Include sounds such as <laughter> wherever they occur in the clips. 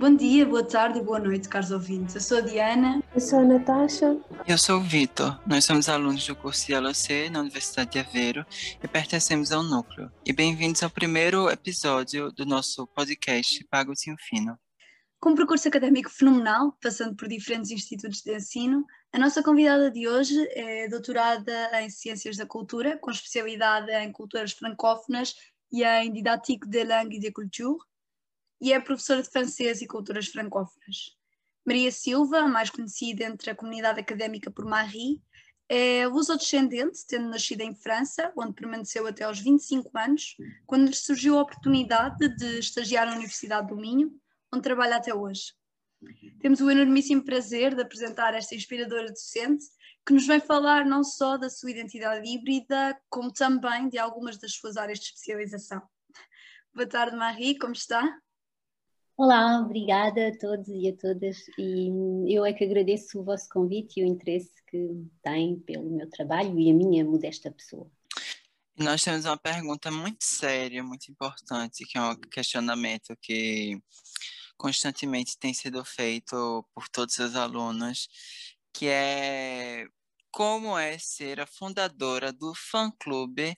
Bom dia, boa tarde e boa noite, caros ouvintes. Eu sou a Diana. Eu sou a Natasha. Eu sou o Vitor. Nós somos alunos do curso de LOC na Universidade de Aveiro e pertencemos ao Núcleo. E bem-vindos ao primeiro episódio do nosso podcast Pago-te Fino. Com um percurso académico fenomenal, passando por diferentes institutos de ensino, a nossa convidada de hoje é doutorada em Ciências da Cultura, com especialidade em culturas francófonas e em Didatique de Langue et de Culture, e é professora de francês e culturas francófonas. Maria Silva, mais conhecida entre a comunidade académica por Marie, é luso-descendente, tendo nascido em França, onde permaneceu até aos 25 anos, quando lhe surgiu a oportunidade de estagiar na Universidade do Minho, onde trabalha até hoje. Temos o enormíssimo prazer de apresentar esta inspiradora docente, que nos vem falar não só da sua identidade híbrida, como também de algumas das suas áreas de especialização. Boa tarde, Marie, como está? Olá, obrigada a todos e a todas. E eu é que agradeço o vosso convite e o interesse que têm pelo meu trabalho e a minha modesta pessoa. Nós temos uma pergunta muito séria, muito importante, que é um questionamento que constantemente tem sido feito por todos os alunos, que é como é ser a fundadora do fã-clube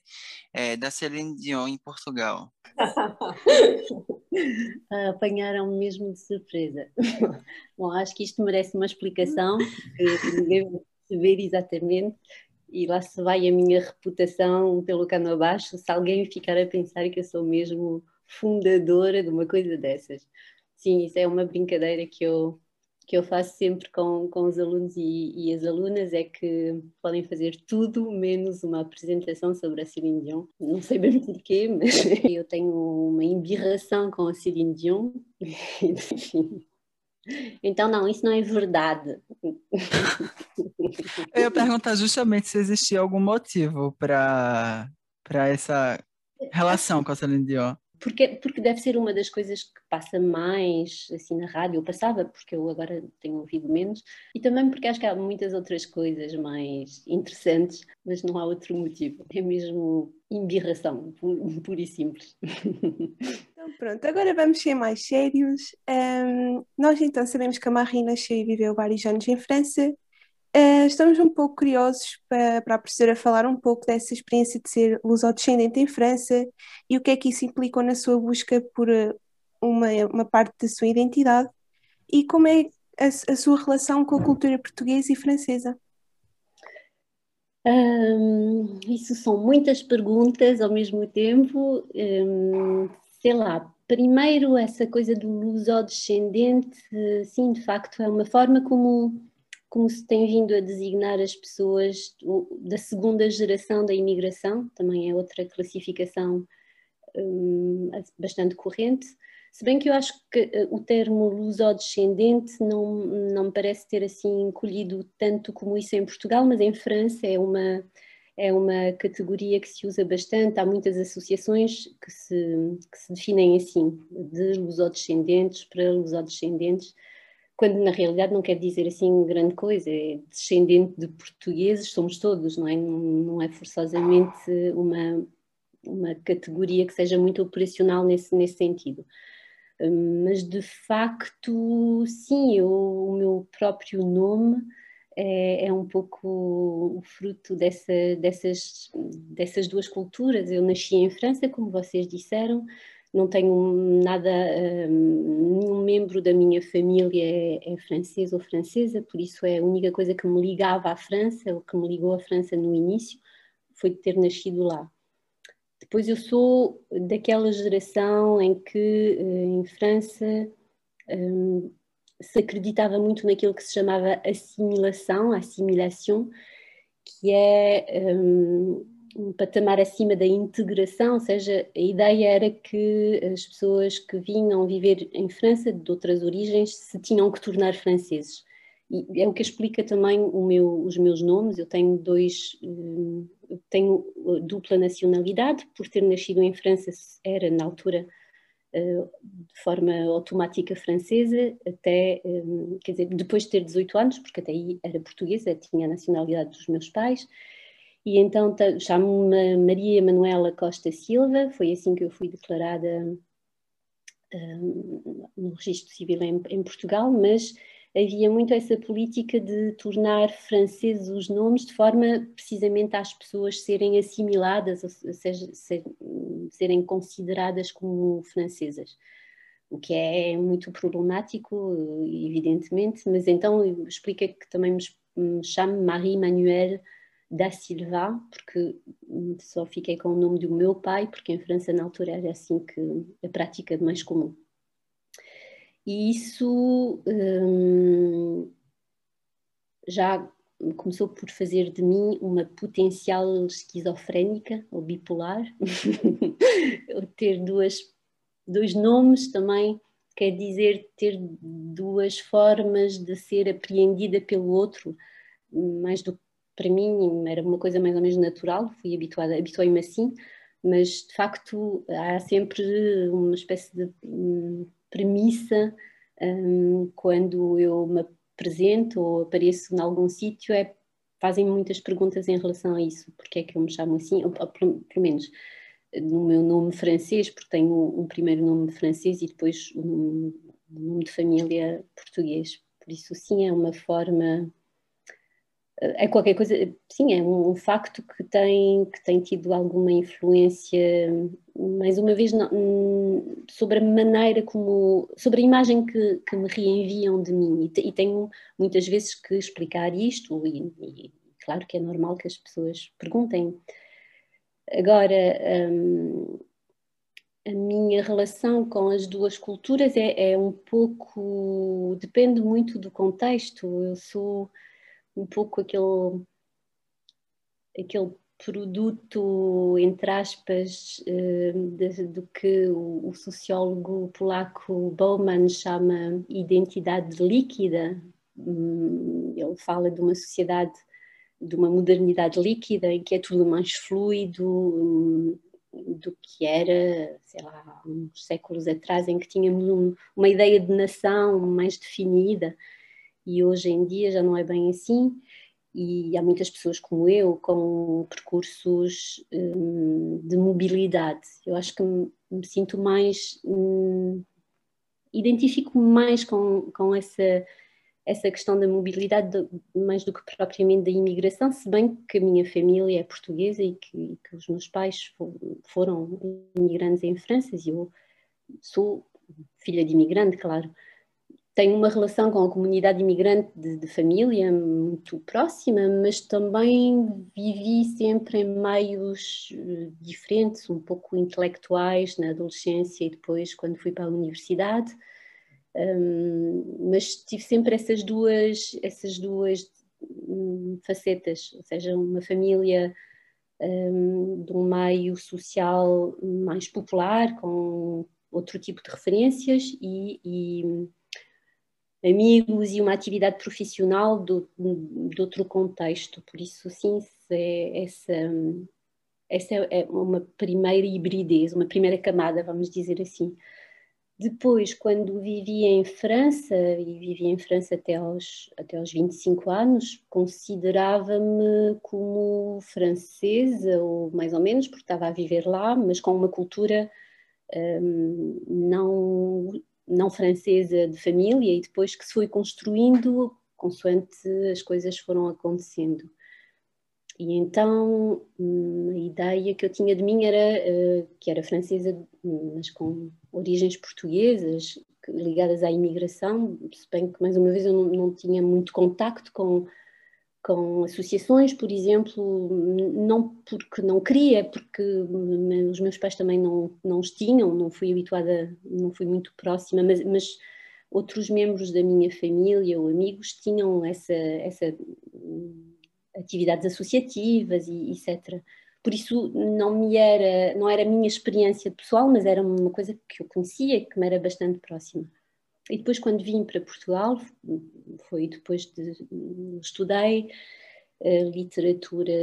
é, da Celine Dion em Portugal? <laughs> Apanharam-me mesmo de surpresa. <laughs> Bom, acho que isto merece uma explicação, porque ninguém vai perceber exatamente, e lá se vai a minha reputação pelo cano abaixo se alguém ficar a pensar que eu sou mesmo fundadora de uma coisa dessas. Sim, isso é uma brincadeira que eu que eu faço sempre com, com os alunos e, e, as alunas é que podem fazer tudo menos uma apresentação sobre a Celine Dion. Não sei bem <laughs> porquê, mas <laughs> eu tenho uma embirração com a Celine Dion. Enfim. <laughs> Então, não, isso não é verdade. Eu ia perguntar justamente se existia algum motivo para essa relação com a Celine Dion porque, porque deve ser uma das coisas que passa mais assim na rádio, eu passava, porque eu agora tenho ouvido menos, e também porque acho que há muitas outras coisas mais interessantes, mas não há outro motivo, é mesmo embirração, pura e simples. Então pronto, agora vamos ser mais sérios. Um, nós então sabemos que a Marie nasceu e viveu vários anos em França, Uh, estamos um pouco curiosos para, para a professora falar um pouco dessa experiência de ser luso-descendente em França e o que é que isso implicou na sua busca por eh, uma, uma parte da sua identidade e como é a, a sua relação com a cultura portuguesa e francesa. Um, isso são muitas perguntas ao mesmo tempo. Um, sei lá, primeiro essa coisa do luso-descendente, sim, de facto é uma forma como como se tem vindo a designar as pessoas da segunda geração da imigração, também é outra classificação um, bastante corrente. Se bem que eu acho que eh, o termo luso-descendente não, não me parece ter assim colhido tanto como isso em Portugal, mas em França é uma, é uma categoria que se usa bastante. Há muitas associações que se, que se definem assim, de luso-descendentes para luso-descendentes quando na realidade não quer dizer assim grande coisa, é descendente de portugueses, somos todos, não é? Não, não é forçosamente uma, uma categoria que seja muito operacional nesse, nesse sentido. Hum, mas de facto, sim, eu, o meu próprio nome é, é um pouco o fruto dessa, dessas, dessas duas culturas. Eu nasci em França, como vocês disseram, não tenho nada, hum, nenhum membro da minha família é, é, francês ou francesa, por isso é a única coisa que me ligava à França, ou que me ligou à França no início, foi ter nascido lá. Depois eu sou daquela geração em que eh, em França um, se acreditava muito naquilo que se chamava assimilação, assimilação, que é um, um patamar acima da integração, ou seja, a ideia era que as pessoas que vinham viver em França, de outras origens, se tinham que tornar franceses. E é o que explica também meu, os meus nomes. Eu tenho dois, eh, tenho dupla nacionalidade, por ter nascido em França, era na altura eh, de forma automática francesa, até, eh, quer dizer, depois de ter 18 anos, porque até aí era portuguesa, tinha a nacionalidade dos meus pais, e então chamo-me Maria Manuela Costa Silva, foi assim que eu fui declarada um, no registro civil em, em, Portugal, mas havia muito essa política de tornar franceses os nomes de forma precisamente às pessoas serem assimiladas, ou seja, ser, serem consideradas como francesas. O que é muito problemático, evidentemente, mas então explica que também me chamo Marie Manuel da Silva, porque só fiquei com o nome do meu pai, porque em França na altura era assim que a prática mais comum. E isso hum, já começou por fazer de mim uma potencial esquizofrénica ou bipolar. <laughs> ter duas, dois nomes também quer dizer ter duas formas de ser apreendida pelo outro, mais do que para mim era uma coisa mais ou menos natural, fui habituada, habituei-me assim, mas de facto há sempre uma espécie de um, premissa um, quando eu me apresento ou apareço em algum sítio, é, fazem muitas perguntas em relação a isso, porque é que eu me chamo assim, ou, ou pelo, pelo menos no meu nome francês, porque tenho um, um primeiro nome francês e depois um nome de família português. Por isso, sim, é uma forma é qualquer coisa, sim, é um, um, facto que tem, que tem tido alguma influência, mais uma vez, não, sobre a maneira como, sobre a imagem que, que me reenviam de mim. E, e tenho muitas vezes que explicar isto, e, e, claro que é normal que as pessoas perguntem. Agora, hum, a minha relação com as duas culturas é, é um pouco. depende muito do contexto. Eu sou um pouco aquele, aquele produto, entre aspas, eh, do que o, o, sociólogo polaco Bauman chama identidade líquida. Hum, ele fala de uma sociedade, de uma modernidade líquida, em que é tudo mais fluido hum, do que era, sei lá, uns séculos atrás, em que tínhamos um, uma ideia de nação mais definida e hoje em dia já não é bem assim e há muitas pessoas como eu com percursos hum, de mobilidade. Eu acho que me, me sinto mais, hum, identifico mais com, com essa, essa questão da mobilidade de, mais do que propriamente da imigração, se bem que a minha família é portuguesa e que, que os meus pais foram imigrantes em França e eu sou filha de imigrante, claro tenho uma relação com a comunidade imigrante de, de, família muito próxima, mas também vivi sempre em meios eh, diferentes, um pouco intelectuais na adolescência e depois quando fui para a universidade. Um, mas tive sempre essas duas, essas duas um, facetas, ou seja, uma família um, de um meio social mais popular, com outro tipo de referências e, e amigos e uma atividade profissional do, de outro contexto. Por isso, sim, é, essa, essa é uma primeira hibridez, uma primeira camada, vamos dizer assim. Depois, quando vivi em França, e vivi em França até aos, até aos 25 anos, considerava-me como francesa, ou mais ou menos, porque estava a viver lá, mas com uma cultura um, não não francesa de família e depois que se foi construindo consoante as coisas foram acontecendo. E então hum, a ideia que eu tinha de mim era eh, que era francesa, mas com origens portuguesas, ligadas à imigração, se bem que mais uma vez eu não, não tinha muito contacto com com associações, por exemplo, não porque não queria, porque os meus pais também não, não os tinham, não fui habituada, não fui muito próxima, mas, mas outros membros da minha família ou amigos tinham essa, essa atividades associativas e etc. Por isso não me era, não era a minha experiência pessoal, mas era uma coisa que eu conhecia, que me era bastante próxima. E depois, quando vim para Portugal, foi depois de. estudei uh, literatura,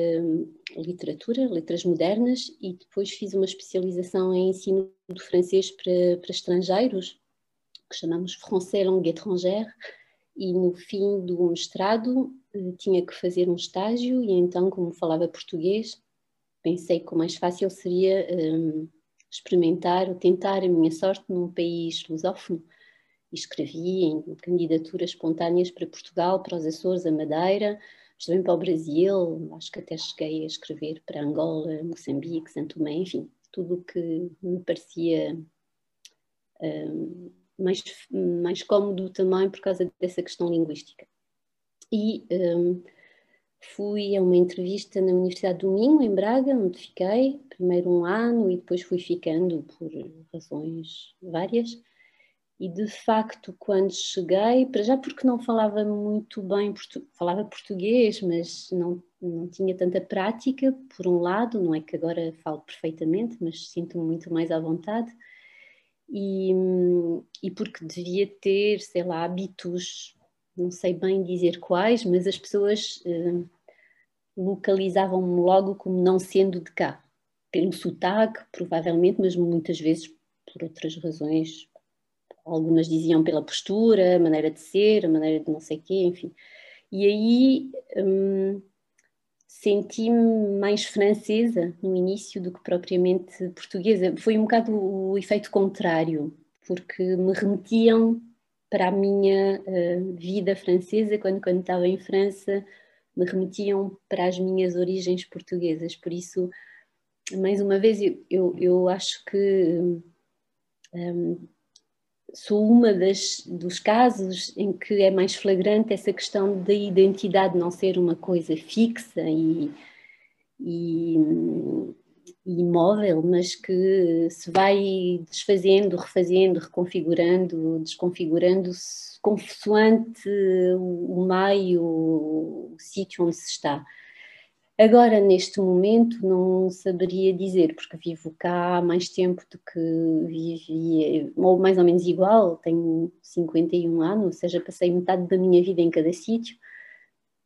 literatura, letras modernas, e depois fiz uma especialização em ensino do francês para, para estrangeiros, que chamamos Français Langue Étrangère, e no fim do mestrado uh, tinha que fazer um estágio, e então, como falava português, pensei que o mais fácil seria um, experimentar ou tentar a minha sorte num país lusófono. Escrevi em candidaturas espontâneas para Portugal, para os Açores, a Madeira, também para o Brasil, acho que até cheguei a escrever para Angola, Moçambique, Santo Tomé, enfim, tudo o que me parecia um, mais, mais cómodo também por causa dessa questão linguística. E um, fui a uma entrevista na Universidade do Minho, em Braga, onde fiquei, primeiro um ano e depois fui ficando por razões várias. E de facto, quando cheguei, para já porque não falava muito bem, falava português, mas não, não tinha tanta prática, por um lado, não é que agora falo perfeitamente, mas sinto-me muito mais à vontade. E, e porque devia ter, sei lá, hábitos, não sei bem dizer quais, mas as pessoas eh, localizavam-me logo como não sendo de cá, pelo sotaque, provavelmente, mas muitas vezes por outras razões algumas diziam pela postura, maneira de ser, maneira de não sei o quê, enfim. E aí hum, senti-me mais francesa no início do que propriamente portuguesa. Foi um bocado o efeito contrário, porque me remetiam para a minha uh, vida francesa quando, quando estava em França, me remetiam para as minhas origens portuguesas. Por isso, mais uma vez, eu, eu, acho que um, sou uma das, dos casos em que é mais flagrante essa questão da identidade não ser uma coisa fixa e, e, imóvel, mas que se vai desfazendo, refazendo, reconfigurando, desconfigurando-se consoante o meio, o sítio onde se está. Agora, neste momento, não saberia dizer, porque vivo cá há mais tempo do que vivia, ou mais ou menos igual, tenho 51 anos, ou seja, passei metade da minha vida em cada sítio,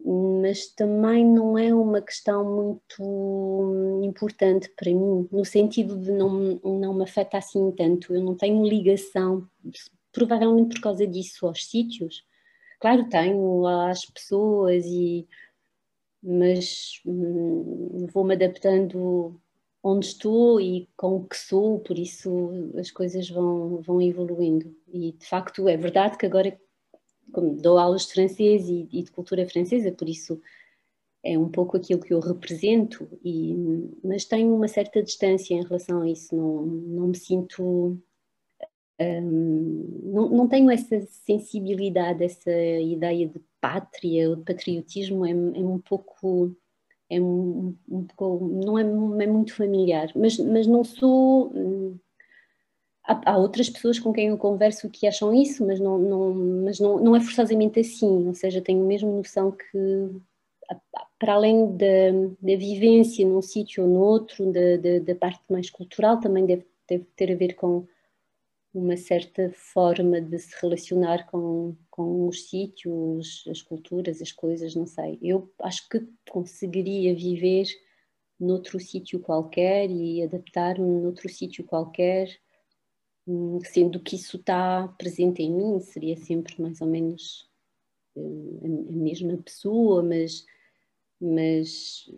mas também não é uma questão muito importante para mim, no sentido de não, não me afeta assim tanto, eu não tenho ligação, provavelmente por causa disso, aos sítios. Claro, tenho às pessoas e mas hum, vou-me adaptando onde estou e com o que sou, por isso as coisas vão, vão evoluindo. E de facto é verdade que agora dou aulas de francês e, e, de cultura francesa, por isso é um pouco aquilo que eu represento, e, mas tenho uma certa distância em relação a isso, não, não me sinto. Hum, não, não tenho essa sensibilidade, essa ideia de pátria, o patriotismo é, é um pouco é um, um pouco, não, é, é muito familiar, mas, mas não sou. Hum, há, há, outras pessoas com quem eu converso que acham isso, mas não, não, mas não, não é forçosamente assim, ou seja, tenho mesmo noção que, para além da, da vivência num sítio ou no outro, da, da, da parte mais cultural, também deve, deve ter a ver com uma certa forma de se relacionar com, com os sítios, as culturas, as coisas, não sei. Eu acho que conseguiria viver noutro sítio qualquer e adaptar-me noutro sítio qualquer, hum, sendo que isso está presente em mim, seria sempre mais ou menos hum, a mesma pessoa, mas, mas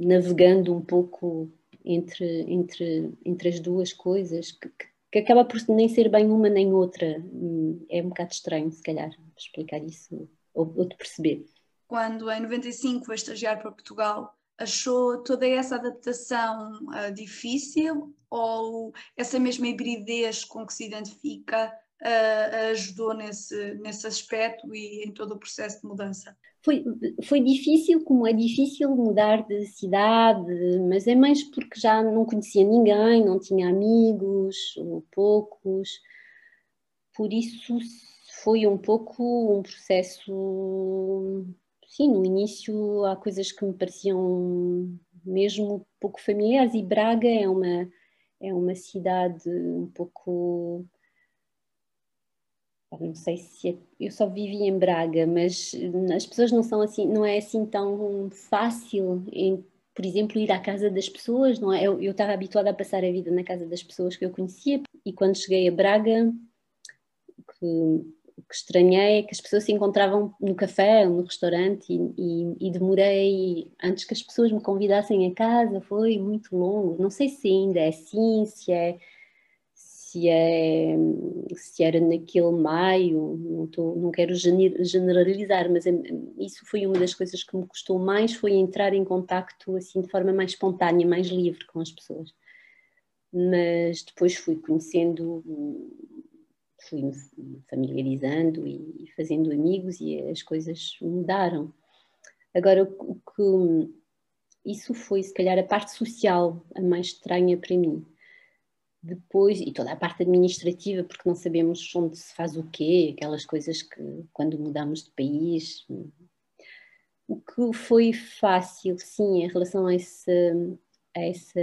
navegando um pouco entre, entre, entre as duas coisas, que, que que acaba por nem ser bem uma nem outra. Hum, é um bocado estranho, se calhar, explicar isso ou, ou de perceber. Quando em 95 foi estagiar para Portugal, achou toda essa adaptação uh, difícil ou essa mesma hibridez com que se identifica uh, ajudou nesse, nesse aspecto e em todo o processo de mudança? Foi, foi difícil, como é difícil mudar de cidade, mas é mais porque já não conhecia ninguém, não tinha amigos, ou poucos. Por isso foi um pouco um processo. Sim, no início há coisas que me pareciam mesmo pouco familiares, e Braga é uma, é uma cidade um pouco não sei se é, eu só vivi em Braga, mas as pessoas não são assim, não é assim tão fácil, em, por exemplo, ir à casa das pessoas, não é? Eu, eu estava habituada a passar a vida na casa das pessoas que eu conhecia e quando cheguei a Braga, que, que estranhei é que as pessoas se encontravam no café, no restaurante e, e, e demorei antes que as pessoas me convidassem a casa, foi muito longo. Não sei se ainda é assim, se é se, é, se era naquele maio, não, tô, não quero generalizar, mas isso foi uma das coisas que me custou mais, foi entrar em contacto assim de forma mais espontânea, mais livre com as pessoas. Mas depois fui conhecendo, fui me familiarizando e fazendo amigos e as coisas mudaram. Agora, o que isso foi se calhar a parte social a mais estranha para mim depois, e toda a parte administrativa, porque não sabemos onde se faz o quê, aquelas coisas que quando mudamos de país. O que foi fácil, sim, em relação a essa, a essa,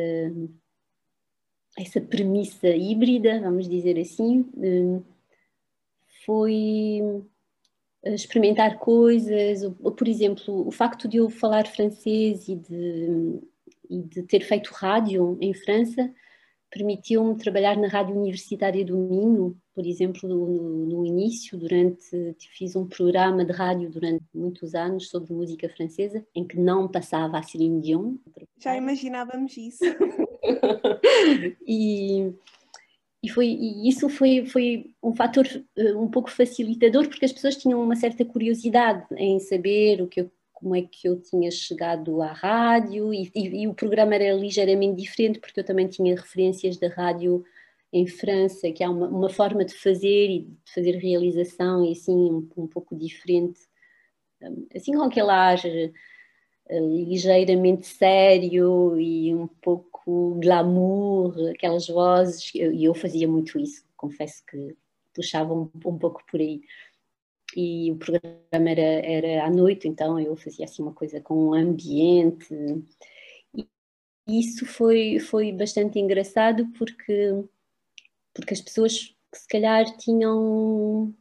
a essa premissa híbrida, vamos dizer assim, hum, foi experimentar coisas, por exemplo, o facto de eu falar francês e de, e de ter feito rádio em França permitiu-me trabalhar na Rádio Universitária do Minho, por exemplo, no, no, início, durante fiz um programa de rádio durante muitos anos sobre música francesa, em que não passava a Céline Dion. Já imaginávamos isso. <laughs> e, e, foi, e isso foi, foi um fator uh, um pouco facilitador, porque as pessoas tinham uma certa curiosidade em saber o que eu como é que eu tinha chegado à rádio e, e, e, o programa era ligeiramente diferente porque eu também tinha referências da rádio em França, que há uma, uma forma de fazer e de fazer realização e assim um, um pouco diferente, hum, assim com aquele ar uh, ligeiramente sério e um pouco glamour, aquelas vozes, e eu, eu, fazia muito isso, confesso que puxava um, um pouco por aí e o programa era, era à noite, então eu fazia assim uma coisa com um ambiente. E isso foi, foi bastante engraçado porque, porque as pessoas que se calhar tinham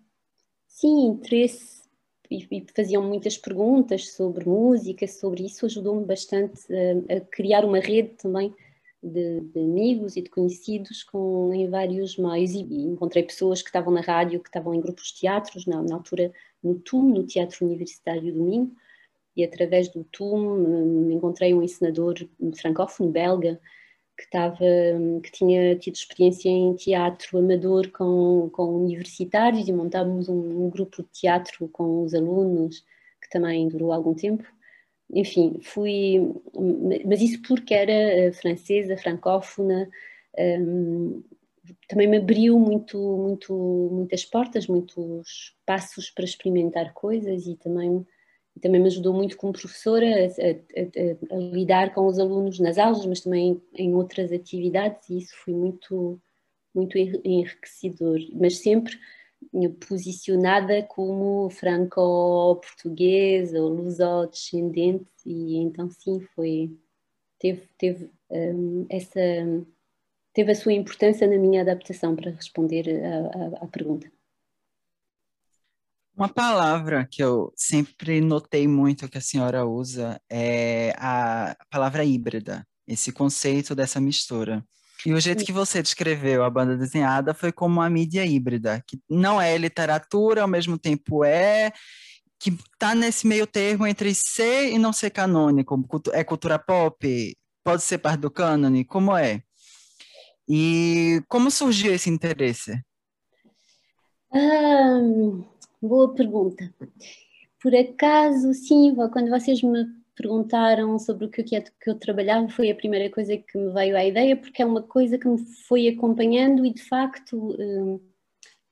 sim interesse e, e faziam muitas perguntas sobre música, sobre isso ajudou-me bastante a, a criar uma rede também de, de, amigos e de conhecidos com, em vários meios. E, e, encontrei pessoas que estavam na rádio, que estavam em grupos de teatros, na, na altura no TUM, no Teatro Universitário do Minho, e através do TUM me encontrei um encenador francófono belga que, estava, que tinha tido experiência em teatro amador com, com universitários. E montávamos um, um grupo de teatro com os alunos que também durou algum tempo enfim, fui, mas isso porque era eh, francesa, francófona, um, também me abriu muito, muito, muitas portas, muitos passos para experimentar coisas e também, também me ajudou muito como professora a, a, a, a, lidar com os alunos nas aulas, mas também em outras atividades e isso foi muito, muito enriquecedor, mas sempre posicionada como franco-portuguesa ou luso-descendente e então sim foi teve teve um, essa teve a sua importância na minha adaptação para responder à pergunta. Uma palavra que eu sempre notei muito que a senhora usa é a palavra híbrida esse conceito dessa mistura e o jeito que você descreveu a banda desenhada foi como uma mídia híbrida, que não é literatura, ao mesmo tempo é, que está nesse meio termo entre ser e não ser canônico. É cultura pop? Pode ser parte do cânone? Como é? E como surgiu esse interesse? Boa pergunta. Por acaso, sim, quando vocês me perguntaram sobre o que é que eu trabalhava, foi a primeira coisa que me veio à ideia, porque é uma coisa que me foi acompanhando e de facto hum,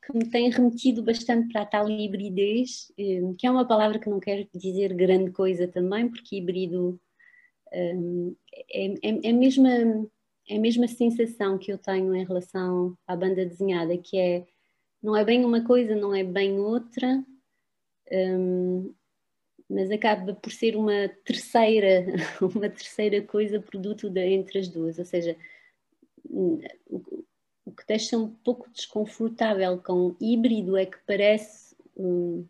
que me tem remetido bastante para a tal hibridez, hum, que é uma palavra que não quer dizer grande coisa também, porque híbrido hum, é, é, é, a mesma, é a mesma sensação que eu tenho em relação à banda desenhada, que é não é bem uma coisa, não é bem outra, mas acaba por ser uma terceira, <laughs> uma terceira coisa produto de, entre as duas, ou seja, o, o que deixa um pouco desconfortável com híbrido é que parece um,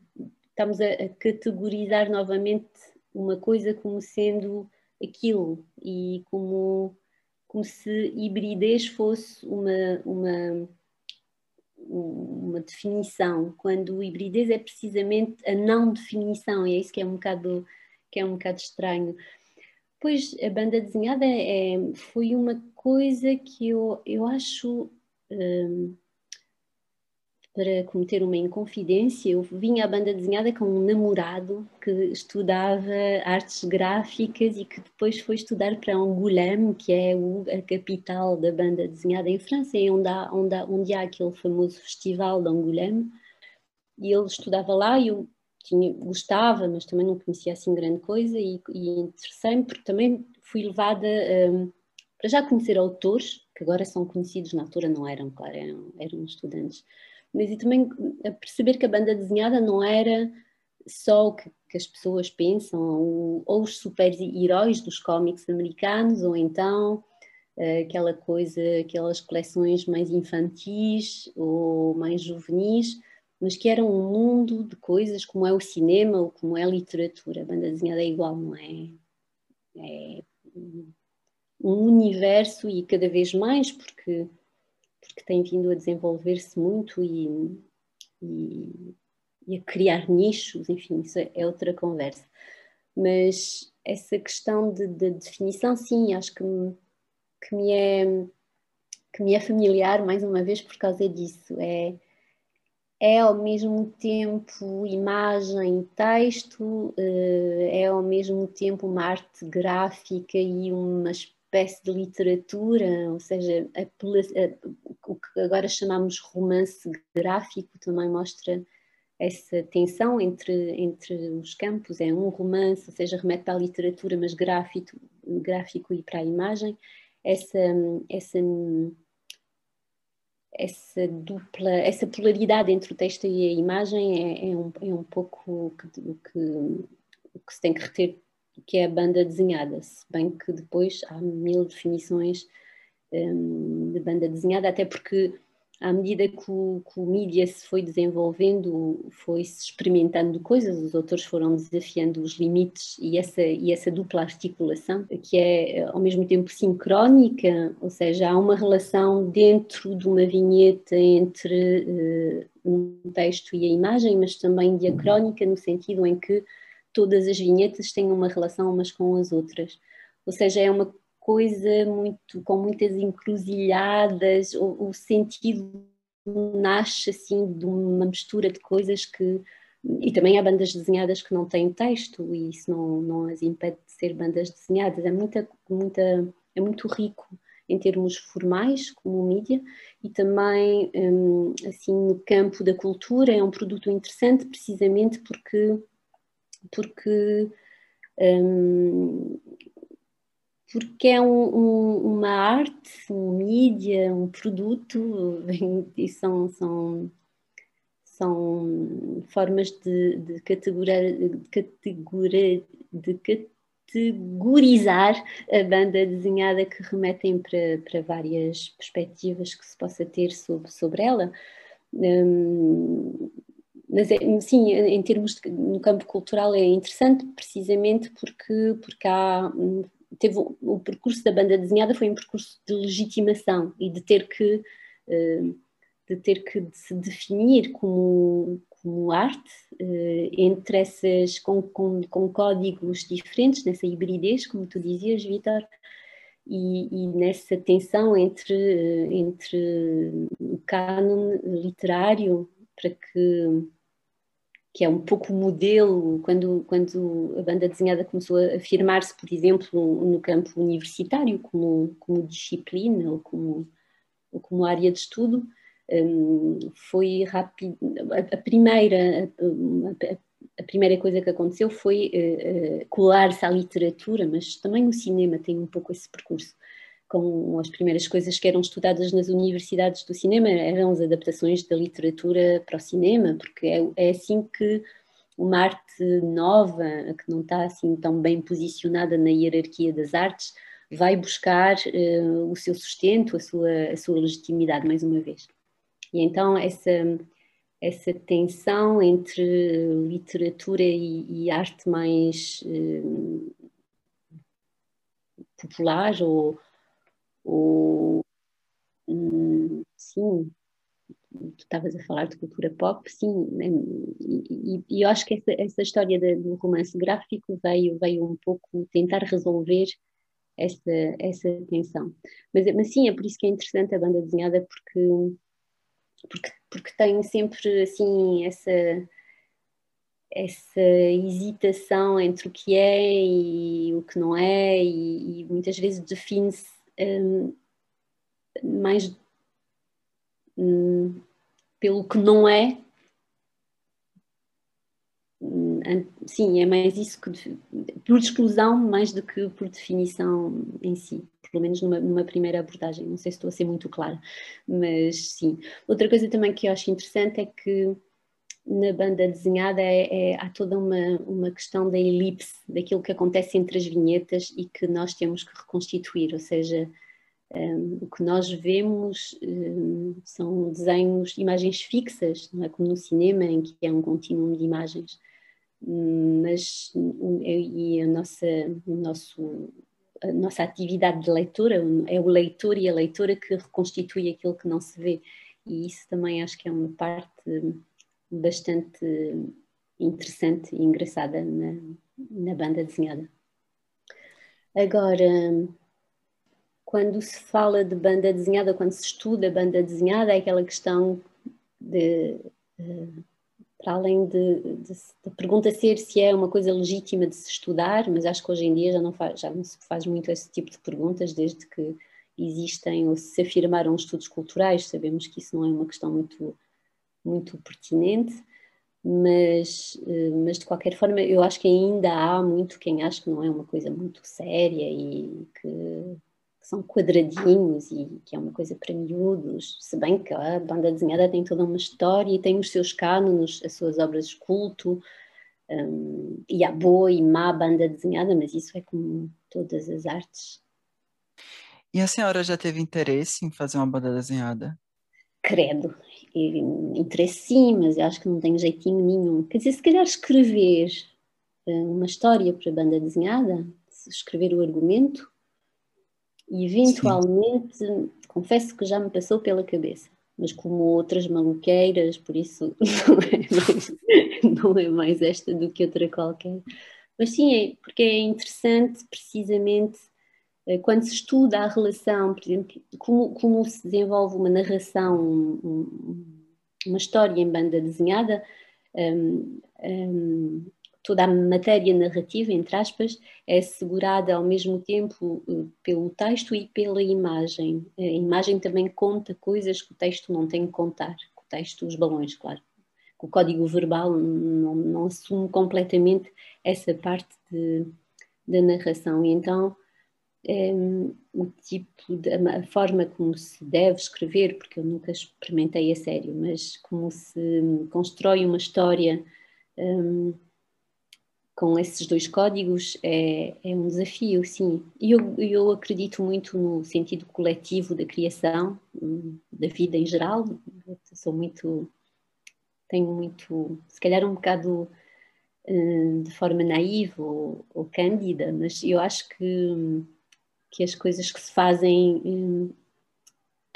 estamos a, a, categorizar novamente uma coisa como sendo aquilo e como, como se hibridez fosse uma, uma uma definição, quando hibridez é precisamente a não definição, e é isso que é um bocado, que é um bocado estranho. Pois a banda desenhada é, foi uma coisa que eu, eu acho um, para cometer uma inconfidência, eu vinha à banda desenhada com um namorado que estudava artes gráficas e que depois foi estudar para Angoulême, que é o, a capital da banda desenhada em França, onde há, onde há, onde há aquele famoso festival de Angoulême. E ele estudava lá e eu tinha, gostava, mas também não conhecia assim grande coisa e, e interessei-me porque também fui levada um, para já conhecer autores, que agora são conhecidos, na altura não eram, claro, eram, eram estudantes mas e também perceber que a banda desenhada não era só o que, que as pessoas pensam, ou, ou os super-heróis dos cómics americanos, ou então uh, aquela coisa, aquelas coleções mais infantis ou mais juvenis, mas que era um mundo de coisas como é o cinema ou como é a literatura. A banda desenhada é igual, não é? É um universo e cada vez mais, porque porque tem vindo a desenvolver-se muito e, e, e, a criar nichos, enfim, isso é outra conversa. Mas essa questão de, de definição, sim, acho que que me é que me é familiar mais uma vez por causa disso. É, é ao mesmo tempo imagem, texto, eh, é ao mesmo tempo uma arte gráfica e uma espécie de literatura, ou seja, a, a, o que agora chamamos romance gráfico também mostra essa tensão entre, entre os campos, é um romance, ou seja, remete a literatura, mas gráfico, gráfico e para a imagem, essa, essa, essa dupla, essa polaridade entre o texto e a imagem é, é um, é um pouco o que, que, que se tem que reter que é a banda desenhada, se bem que depois há mil definições um, de banda desenhada, até porque à medida que o, que o mídia se foi desenvolvendo, foi-se experimentando coisas, os autores foram desafiando os limites e essa, e essa dupla articulação, que é ao mesmo tempo sincrónica, ou seja, há uma relação dentro de uma vinheta entre uh, um texto e a imagem, mas também diacrónica, no sentido em que todas as vinhetas têm uma relação umas com as outras. Ou seja, é uma coisa muito com muitas encruzilhadas, o, o sentido nasce assim de uma mistura de coisas que e também há bandas desenhadas que não têm texto e isso não, não as impede de ser bandas desenhadas. É, muita, muita, é muito rico em termos formais, como mídia, e também hum, assim no campo da cultura é um produto interessante precisamente porque porque, um, porque é um, um, uma arte, um mídia, um produto, <laughs> e são, são, são formas de, de, categorar, de, de categorizar a banda desenhada que remetem para, para várias perspectivas que se possa ter sobre, sobre ela. Um, mas é, sim, em termos de, no campo cultural é interessante precisamente porque, porque há, teve o percurso da banda desenhada foi um percurso de legitimação e de ter que eh, de ter que se definir como, como arte eh, entre essas com, com, com códigos diferentes nessa hibridez como tu dizias Vitor e, e, nessa tensão entre entre o cânone literário para que que é um pouco o modelo quando, quando a banda desenhada começou a afirmar-se, por exemplo, no campo universitário, como, como disciplina ou como, ou como área de estudo, um, foi rápido. A, primeira, a, a, primeira coisa que aconteceu foi uh, uh, colar-se à literatura, mas também o cinema tem um pouco esse percurso como as primeiras coisas que eram estudadas nas universidades do cinema eram as adaptações da literatura para o cinema, porque é, é assim que uma arte nova, que não está assim tão bem posicionada na hierarquia das artes, vai buscar uh, o seu sustento, a sua, a sua legitimidade, mais uma vez. E então essa, essa tensão entre literatura e, e arte mais uh, popular ou, ou hum, sim, tu estavas a falar de cultura pop, sim, né? e, e, eu acho que essa, essa história de, do romance gráfico veio, veio um pouco tentar resolver essa, essa tensão. Mas, mas sim, é por isso que é interessante a banda desenhada, porque, porque, porque tem sempre assim essa essa hesitação entre o que é e o que não é, e, e muitas vezes define-se um, mais um, pelo que não é. Hum, sim, é mais isso que por exclusão mais do que por definição em si, pelo menos numa, numa primeira abordagem. Não sei se estou a ser muito clara, mas sim. Outra coisa também que eu acho interessante é que na banda desenhada é, é, há toda uma, uma questão da elipse, daquilo que acontece entre as vinhetas e que nós temos que reconstituir, ou seja, um, o que nós vemos um, são desenhos, imagens fixas, não é? Como no cinema em que é um contínuo de imagens, um, mas e a nossa, o nosso, a nossa atividade de leitura é o leitor e a leitora que reconstitui aquilo que não se vê. E isso também acho que é uma parte bastante interessante e engraçada na, na banda desenhada. Agora, quando se fala de banda desenhada, quando se estuda banda desenhada, é aquela questão de, para além de, pergunta ser se é uma coisa legítima de se estudar, mas acho que hoje em dia já não, faz, já não se faz muito esse tipo de perguntas, desde que existem ou se afirmaram estudos culturais, sabemos que isso não é uma questão muito muito pertinente, mas, eh, mas de qualquer forma eu acho que ainda há muito quem acha que não é uma coisa muito séria e que, que são quadradinhos e que é uma coisa para miúdos, se bem que a banda desenhada tem toda uma história e tem os seus cânones, as suas obras de culto, um, e há boa e má banda desenhada, mas isso é como todas as artes. E a senhora já teve interesse em fazer uma banda desenhada? Credo, interesse sim, mas eu acho que não tenho jeitinho nenhum. Quer dizer, se calhar escrever eh, uma história para banda desenhada, escrever o argumento, e eventualmente, sim. confesso que já me passou pela cabeça, mas como outras maluqueiras, por isso <laughs> não é mais, não é mais esta do que outra qualquer. Mas sim, é, porque é interessante precisamente quando se estuda a relação, por exemplo, como, como se desenvolve uma narração, um, uma história em banda desenhada, um, um, toda a matéria narrativa, entre aspas, é assegurada ao mesmo tempo eh, pelo texto e pela imagem. A imagem também conta coisas que o texto não tem que contar, o texto, os balões, claro. O código verbal não, não assume completamente essa parte de, da narração. E então, um, o tipo de, a forma como se deve escrever, porque eu nunca experimentei a sério, mas como se constrói uma história um, com esses dois códigos é, é um desafio, sim. E eu, eu acredito muito no sentido coletivo da criação, da vida em geral. Eu sou muito. tenho muito. se calhar um bocado hum, de forma naiva ou, ou cândida, mas eu acho que que as coisas que se fazem hum,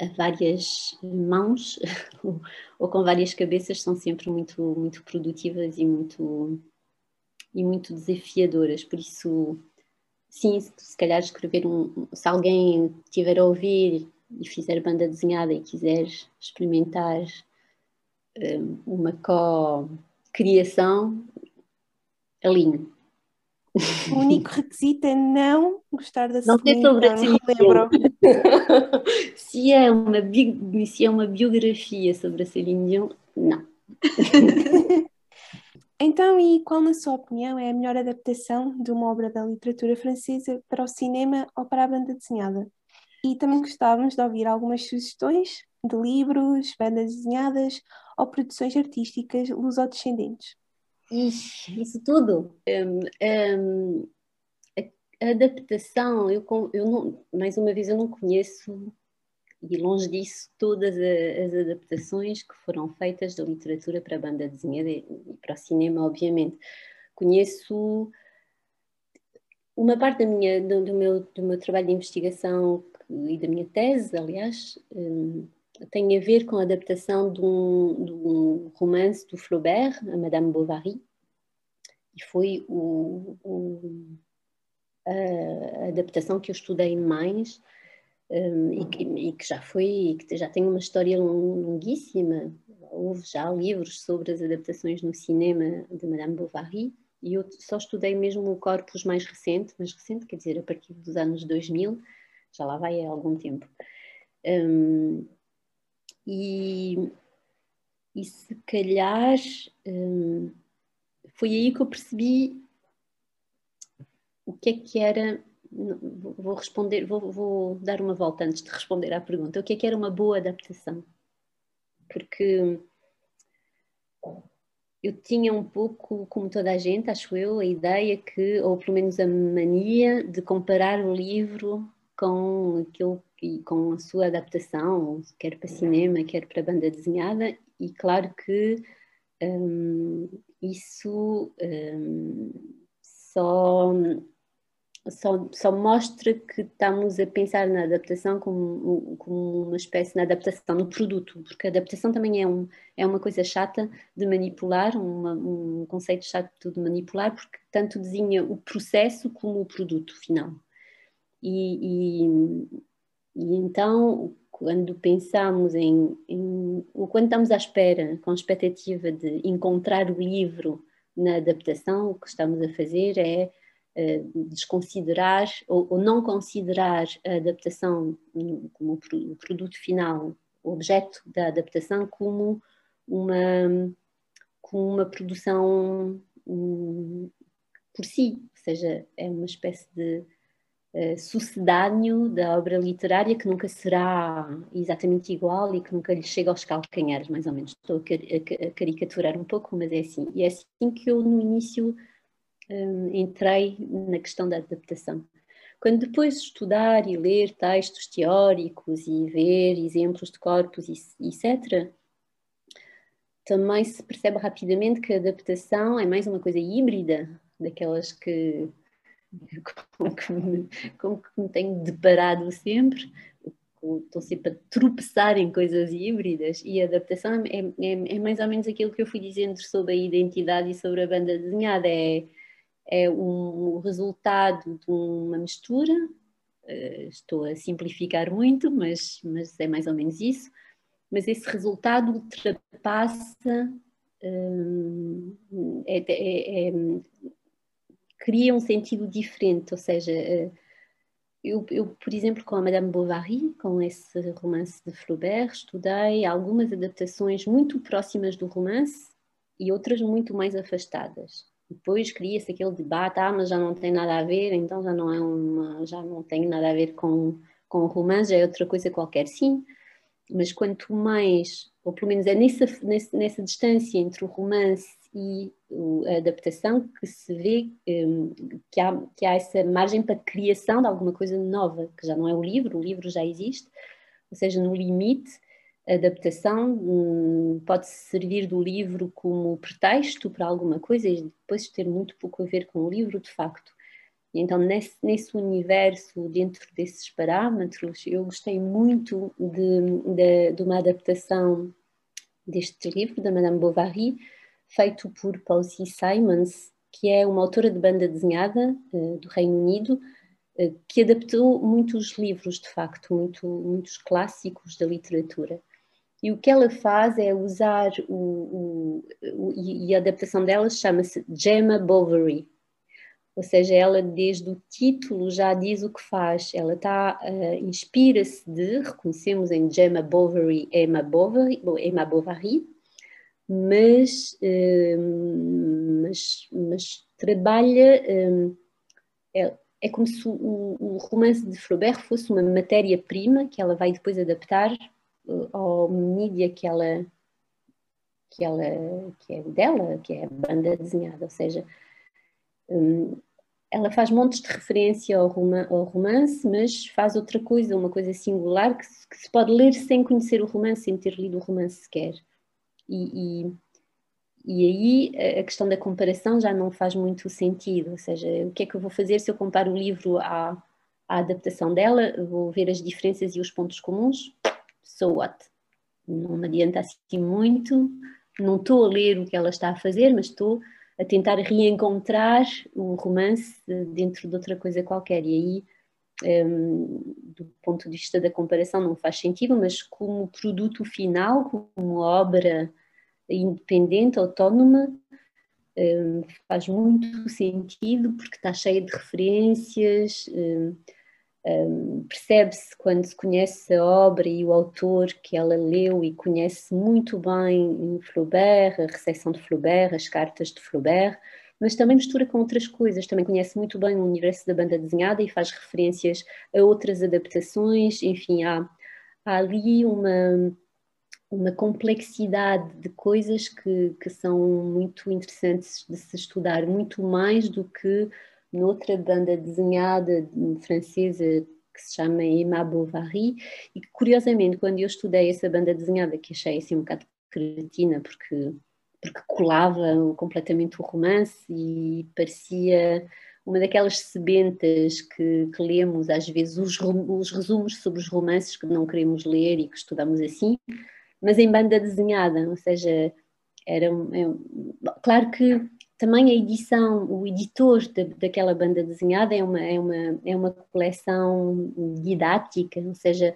a várias mãos <laughs> ou, com várias cabeças são sempre muito, muito produtivas e muito, e muito desafiadoras. Por isso, sim, se, se calhar escrever um. Se alguém estiver a ouvir e fizer banda desenhada e quiser experimentar um, uma co-criação, alinho. O único requisito é não gostar da Não sei sobre a lembro. <laughs> se, é uma se é uma biografia sobre a Celine Dion, não. <laughs> então, e qual, na sua opinião, é a melhor adaptação de uma obra da literatura francesa para o cinema ou para a banda desenhada? E também gostávamos de ouvir algumas sugestões de livros, bandas desenhadas ou produções artísticas lusodescendentes. Ixi, isso tudo. Um, um, a, adaptação, eu, eu não, mais uma vez, eu não conheço, e longe disso, todas as adaptações que foram feitas da literatura para a banda desenhada e para o cinema, obviamente. Conheço uma parte da minha, do, do, meu, do meu trabalho de investigação e da minha tese, aliás, um, tem a ver com a adaptação de um, de um romance do Flaubert, a Madame Bovary, e foi o, o, a adaptação que eu estudei mais um, e, que, e, que, já foi, que já tem uma história longuíssima. Houve já livros sobre as adaptações no cinema de Madame Bovary e eu só estudei mesmo o corpus mais recente, mais recente, quer dizer, a partir dos anos 2000, já lá vai há algum tempo. Um, e, e se calhar um, foi aí que eu percebi o que é que era. Vou responder, vou, vou dar uma volta antes de responder à pergunta. O que é que era uma boa adaptação? Porque eu tinha um pouco, como toda a gente, acho eu, a ideia que, ou pelo menos a mania, de comparar o livro com aquilo com a sua adaptação, quer para cinema, quer para banda desenhada, e claro que um, isso um, só só, só mostra que estamos a pensar na adaptação como, como uma espécie de adaptação no produto, porque a adaptação também é, um, é uma coisa chata de manipular, uma, um conceito chato de manipular, porque tanto desenha o processo como o produto final. E, e, e então, quando pensamos em, em, ou quando estamos à espera, com a expectativa de encontrar o livro na adaptação, o que estamos a fazer é eh, desconsiderar ou, ou, não considerar a adaptação como o produto final, o objeto da adaptação, como uma, como uma produção um, por si, ou seja, é uma espécie de uh, sucedâneo da obra literária que nunca será exatamente igual e que nunca lhe chega aos calcanhares, mais ou menos. Estou a, caricaturar um pouco, mas é assim. E é assim que eu, no início, um, entrei na questão da adaptação. Quando depois estudar e ler textos teóricos e ver exemplos de corpos, etc., também se percebe rapidamente que a adaptação é mais uma coisa híbrida, daquelas que com que me, com que me tenho deparado sempre, estou sempre a tropeçar em coisas híbridas e a adaptação é, é, é, mais ou menos aquilo que eu fui dizendo sobre a identidade e sobre a banda desenhada, é é um resultado de uma mistura. Uh, estou a simplificar muito, mas, mas é mais ou menos isso. Mas esse resultado ultrapassa, uh, é, é, é, cria um sentido diferente, ou seja, uh, eu, eu, por exemplo, com a Madame Bovary, com esse romance de Flaubert, estudei algumas adaptações muito próximas do romance e outras muito mais afastadas. Depois cria-se aquele debate, ah, mas já não tem nada a ver, então já não é uma, já não tem nada a ver com, com o romance, já é outra coisa qualquer, sim. Mas quanto mais, ou pelo menos é nessa, nessa, nessa distância entre o romance e a adaptação que se vê um, que, há, que há essa margem para criação de alguma coisa nova, que já não é o livro, o livro já existe, ou seja, no limite adaptação hum, pode servir do livro como pretexto para alguma coisa e depois ter muito pouco a ver com o livro, de facto. E então, nesse, nesse universo, dentro desses parâmetros, eu gostei muito de, de, de uma adaptação deste livro, da Madame Bovary, feito por C. Simons, que é uma autora de banda desenhada uh, do Reino Unido, uh, que adaptou muitos livros, de facto, muito, muitos clássicos da literatura. E o que ela faz é usar o, o, o e a adaptação dela chama-se Gemma Bovary. Ou seja, ela desde o título já diz o que faz. Ela está uh, inspira-se de, reconhecemos em Gemma Bovary, Emma Bovary, Emma Bovary mas, uh, mas, mas, trabalha uh, é, é, como se o, o romance de Flaubert fosse uma matéria-prima que ela vai depois adaptar ao mídia que ela que ela que é dela, que é a banda desenhada, ou seja, um, ela faz montes de referência ao, romance, mas faz outra coisa, uma coisa singular que se, pode ler sem conhecer o romance, sem ter lido o romance sequer. E, e, e aí a questão da comparação já não faz muito sentido, ou seja, o que é que eu vou fazer se eu comparo o livro à, à adaptação dela? Vou ver as diferenças e os pontos comuns? so what? Não me adianta assim muito, não estou a ler o que ela está a fazer, mas estou a tentar reencontrar o romance dentro de outra coisa qualquer. E aí, um, do ponto de vista da comparação, não faz sentido, mas como produto final, como obra independente, autónoma, um, faz muito sentido porque está cheia de referências. Um, um, percebe-se quando se conhece a obra e o autor que ela leu e conhece muito bem Flaubert, a recepção de Flaubert, as cartas de Flaubert, mas também mistura com outras coisas, também conhece muito bem o universo da banda desenhada e faz referências a outras adaptações, enfim, há, há ali uma, uma complexidade de coisas que, que são muito interessantes de se estudar, muito mais do que noutra banda desenhada francesa que se chama Emma Bovary. E curiosamente quando eu estudei essa banda desenhada que achei assim um bocado cretina porque, porque colava completamente o romance e parecia uma daquelas sebentas que, que lemos às vezes os, os resumos sobre os romances que não queremos ler e que estudamos assim, mas em banda desenhada, ou seja, era é, claro que também a edição, o editor de, daquela banda desenhada é uma, é, uma, é uma coleção didática, ou seja,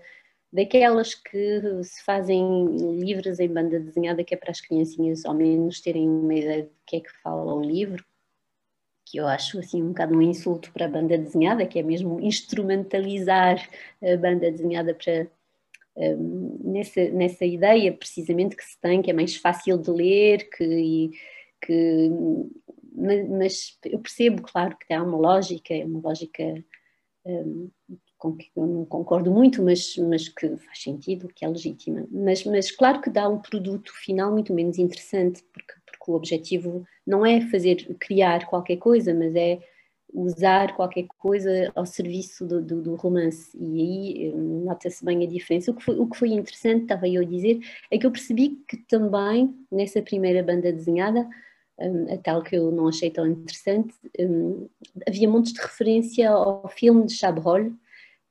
daquelas que se fazem livros em banda desenhada, que é para as criancinhas ao menos terem uma ideia de que é que fala o livro, que eu acho assim um bocado um insulto para a banda desenhada, que é mesmo instrumentalizar a banda desenhada para, um, nessa, nessa ideia precisamente que se tem, que é mais fácil de ler, que, e, que mas, mas, eu percebo, claro, que há uma lógica, é uma lógica um, com que eu não concordo muito, mas, mas que faz sentido, que é legítima. Mas, mas claro que dá um produto final muito menos interessante, porque, porque o objetivo não é fazer, criar qualquer coisa, mas é usar qualquer coisa ao serviço do, do, do romance. E aí hum, nota-se bem a diferença. O que, foi, o que foi interessante, estava eu a dizer, é que eu percebi que também nessa primeira banda desenhada um, a tal que eu não achei tão interessante, um, havia montes de referência ao filme de Chabrol,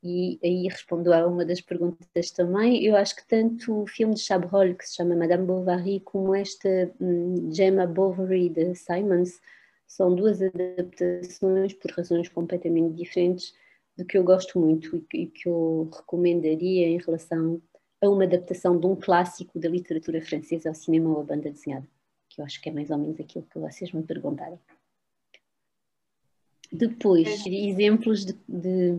e aí respondo a uma das perguntas também. Eu acho que tanto o filme de Chabrol, que se chama Madame Bovary, como esta um, Gemma Bovary de Simons, são duas adaptações por razões completamente diferentes do que eu gosto muito e que eu recomendaria em relação a uma adaptação de um clássico da literatura francesa ao cinema ou à banda desenhada que eu acho que é mais ou menos aquilo que vocês me perguntaram. Depois, exemplos de, de,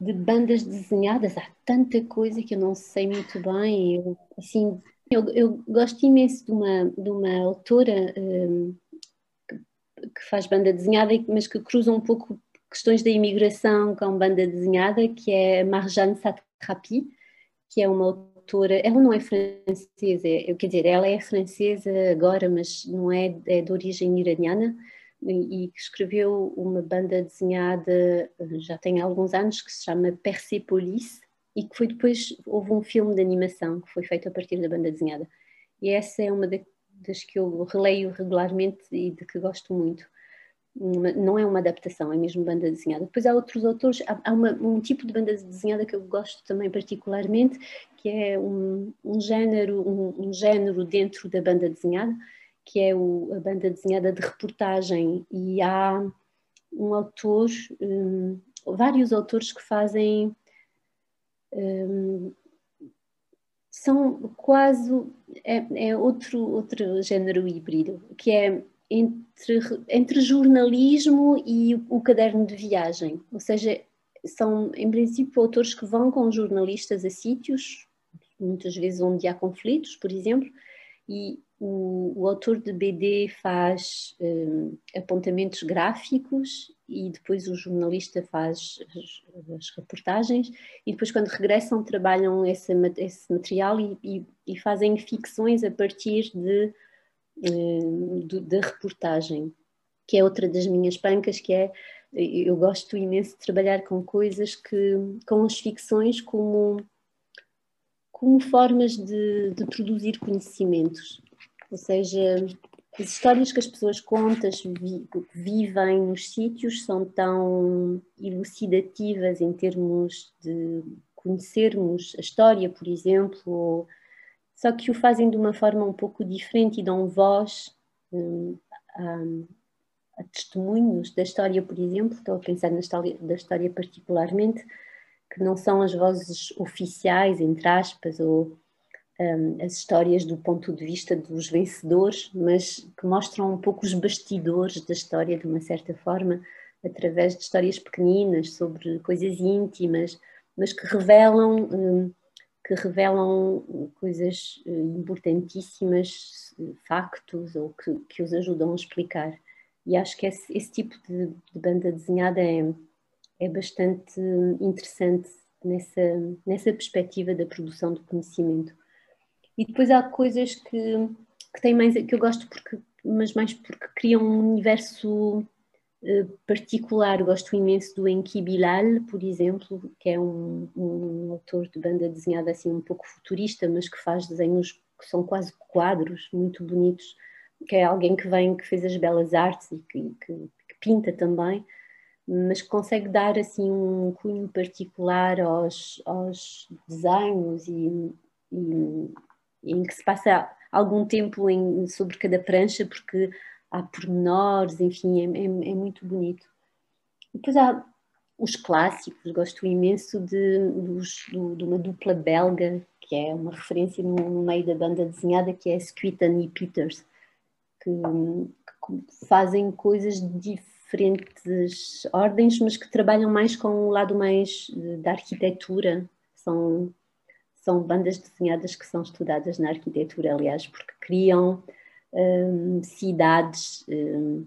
de, bandas desenhadas, há tanta coisa que eu não sei muito bem. Eu, assim, eu, eu gosto imenso de uma, de uma autora um, que, que, faz banda desenhada, mas que cruza um pouco questões da imigração com banda desenhada, que é Marjane Satrapi, que é uma autora, ela não é francesa, eu, quer dizer, ela é francesa agora, mas não é, é de origem iraniana e, e escreveu uma banda desenhada já tem alguns anos que se chama Persepolis e que foi depois, houve um filme de animação que foi feito a partir da banda desenhada. E essa é uma das que eu releio regularmente e de que gosto muito não é uma adaptação, é mesmo banda desenhada. Depois há outros autores, há, há uma, um tipo de banda desenhada que eu gosto também particularmente, que é um, um género, um, um, género dentro da banda desenhada, que é o, a banda desenhada de reportagem. E há um autor, um, vários autores que fazem. Um, são quase é, é outro outro género híbrido que é entre, entre jornalismo e o, o caderno de viagem, ou seja, são em princípio autores que vão com jornalistas a sítios, muitas vezes onde há conflitos, por exemplo, e o, o autor de BD faz um, apontamentos gráficos e depois o jornalista faz as, as, reportagens. E depois quando regressam trabalham esse, esse material e, e, e fazem ficções a partir de eh, da reportagem, que é outra das minhas pancas, que é eu gosto imenso de trabalhar com coisas que, com as ficções como, como formas de, de produzir conhecimentos, ou seja, as histórias que as pessoas contam, vi, vivem nos sítios, são tão elucidativas em termos de conhecermos a história, por exemplo, só que o fazem de uma forma um pouco diferente e dão voz hum, a, a, testemunhos da história, por exemplo, estou a pensar na história, da história particularmente, que não são as vozes oficiais, entre aspas, ou um, as histórias do ponto de vista dos vencedores, mas que mostram um pouco os bastidores da história de uma certa forma, através de histórias pequeninas sobre coisas íntimas, mas que revelam um, que revelam coisas eh, importantíssimas, factos ou que, que os ajudam a explicar. E acho que esse, esse tipo de, de, banda desenhada é, é bastante interessante nessa, nessa perspectiva da produção do conhecimento. E depois há coisas que, que têm mais que eu gosto porque mas mais porque criam um universo eh, particular. Gosto imenso do Enki Bilal, por exemplo, que é um, um, autor de banda desenhada assim um pouco futurista, mas que faz desenhos que são quase quadros muito bonitos, que é alguém que vem, que fez as belas artes e que, que, que pinta também, mas consegue dar assim um cunho particular aos, aos desenhos e, e, em que se passa algum tempo em, sobre cada prancha, porque há pormenores, enfim, é, é, é muito bonito. Depois há os clássicos, gosto imenso de, de, de, uma dupla belga, que é uma referência no, no meio da banda desenhada, que é Squeaton e Peters, que, que, fazem coisas de diferentes ordens, mas que trabalham mais com o lado mais da arquitetura. São, são bandas desenhadas que são estudadas na arquitetura, aliás, porque criam um, cidades um,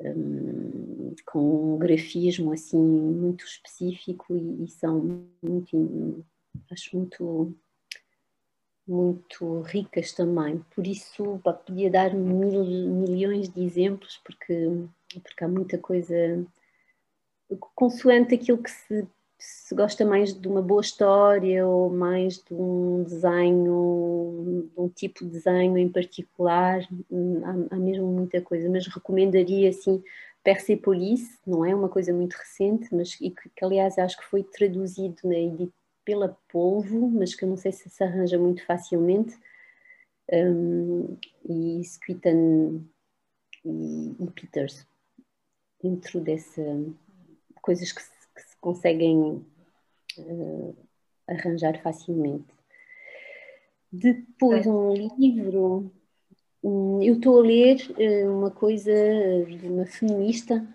um, com um grafismo assim muito específico e, e, são muito, acho muito muito ricas também. Por isso podia dar mil, milhões de exemplos porque porque há muita coisa consoante aquilo que se se gosta mais de uma boa história ou mais de um desenho, de um tipo de desenho em particular, hum, há, há mesmo muita coisa, mas recomendaria assim Persepolis, não é uma coisa muito recente, mas e que, que aliás acho que foi traduzido na pela Polvo, mas que eu não sei se se arranja muito facilmente, um, e Squitan e, e Peters, dentro dessa coisas que se conseguem uh, arranjar facilmente. Depois, um livro, um, eu estou a ler uh, uma coisa de uma feminista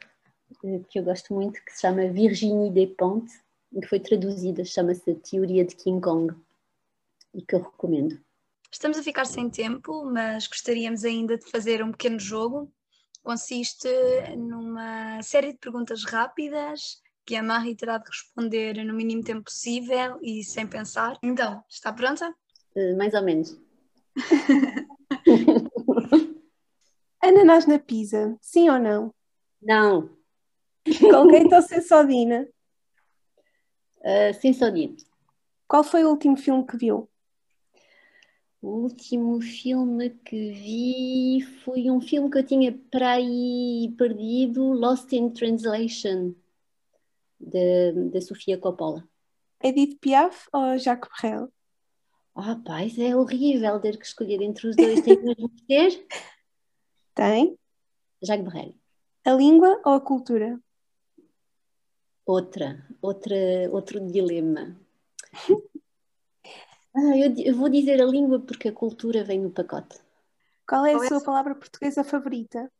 uh, que eu gosto muito, que se chama Virginie Despentes, que foi traduzida, chama-se Teoria de King Kong, e que eu recomendo. Estamos a ficar sem tempo, mas gostaríamos ainda de fazer um pequeno jogo. Consiste numa série de perguntas rápidas que a Marie terá de responder no mínimo tempo possível e sem pensar. Então, está pronta? Uh, mais ou menos. <laughs> Ananás na pizza, sim ou não? Não. Com quem ou sem sodina? Uh, sem sodina. Qual foi o último filme que viu? O último filme que vi foi um filme que eu tinha para aí perdido, Lost in Translation da Sofia Coppola. Edith Piaf ou Jacques Brel? Ah, oh, paz, é horrível ter que escolher entre os dois. Tem mesmo que ter? <laughs> Tem. Jacques Brel. A língua ou a cultura? Outra, outra, outro dilema. <laughs> ah, eu, eu, vou dizer a língua porque a cultura vem no pacote. Qual é a Qual sua é? palavra portuguesa favorita?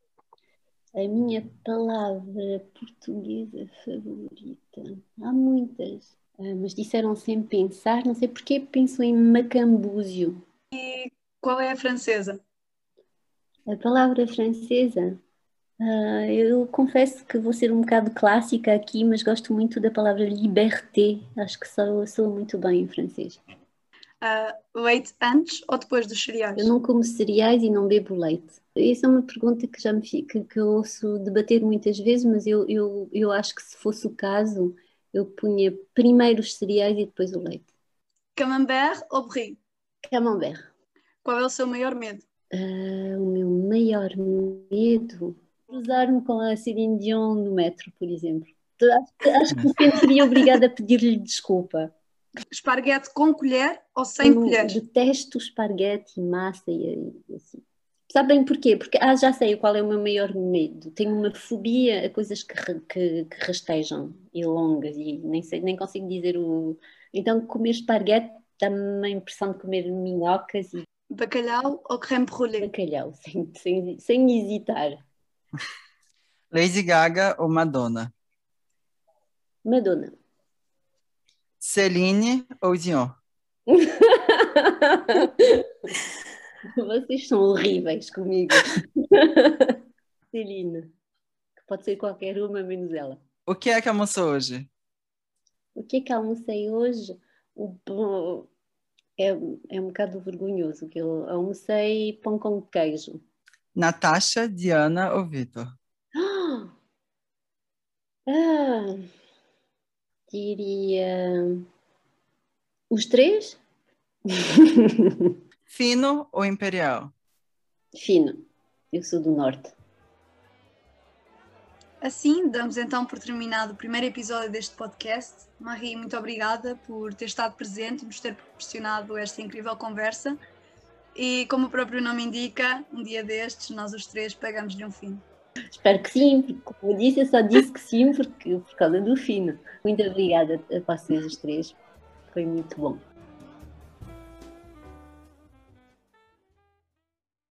A minha palavra portuguesa favorita. Há muitas, ah, mas disseram sem pensar, não sei porquê, penso em macambúzio. E qual é a francesa? A palavra francesa? Uh, eu confesso que vou ser um bocado clássica aqui, mas gosto muito da palavra liberté. Acho que sou, sou muito bem em francês. Uh, leite antes ou depois dos cereais? Eu não como cereais e não bebo leite. Essa é uma pergunta que já me que, que eu ouço debater muitas vezes, mas eu, eu, eu acho que se fosse o caso, eu punha primeiro os cereais e depois o leite. Camembert ou brie? Camembert. Qual é o seu maior medo? Uh, o meu maior medo? Cruzar-me com a Celine Dion no metro, por exemplo. Acho, que sempre seria obrigada a pedir-lhe desculpa. Esparguete com colher ou sem eu colher? Detesto esparguete e massa e assim. Sabem porquê? Porque ah, já sei qual é o meu maior medo. Tenho uma fobia a coisas que, que, que rastejam e longas e nem, sei, nem consigo dizer o. Então, comer esparguete dá-me a impressão de comer minhocas e. Bacalhau ou creme brulee? Bacalhau, sem, sem, sem hesitar. <laughs> Lady Gaga ou Madonna? Madonna. Celine ou Dion? <laughs> Vocês são horríveis comigo. <laughs> Celine. Que pode ser qualquer uma menos ela. O que é que almoçou hoje? O que é que almocei hoje? É, é um bocado vergonhoso que eu almocei pão com queijo. Natasha, Diana ou Vitor? <gasps> Ah, diria os três? <laughs> Fino ou imperial? Fino. Eu sou do norte. Assim, damos então por terminado o primeiro episódio deste podcast. Marie, muito obrigada por ter estado presente e nos ter proporcionado esta incrível conversa. E como o próprio nome indica, um dia destes, nós os três pegamos-lhe um fino. Espero que sim, porque como eu disse, eu só disse que sim porque, por causa do fino. Muito obrigada a vocês os três, foi muito bom.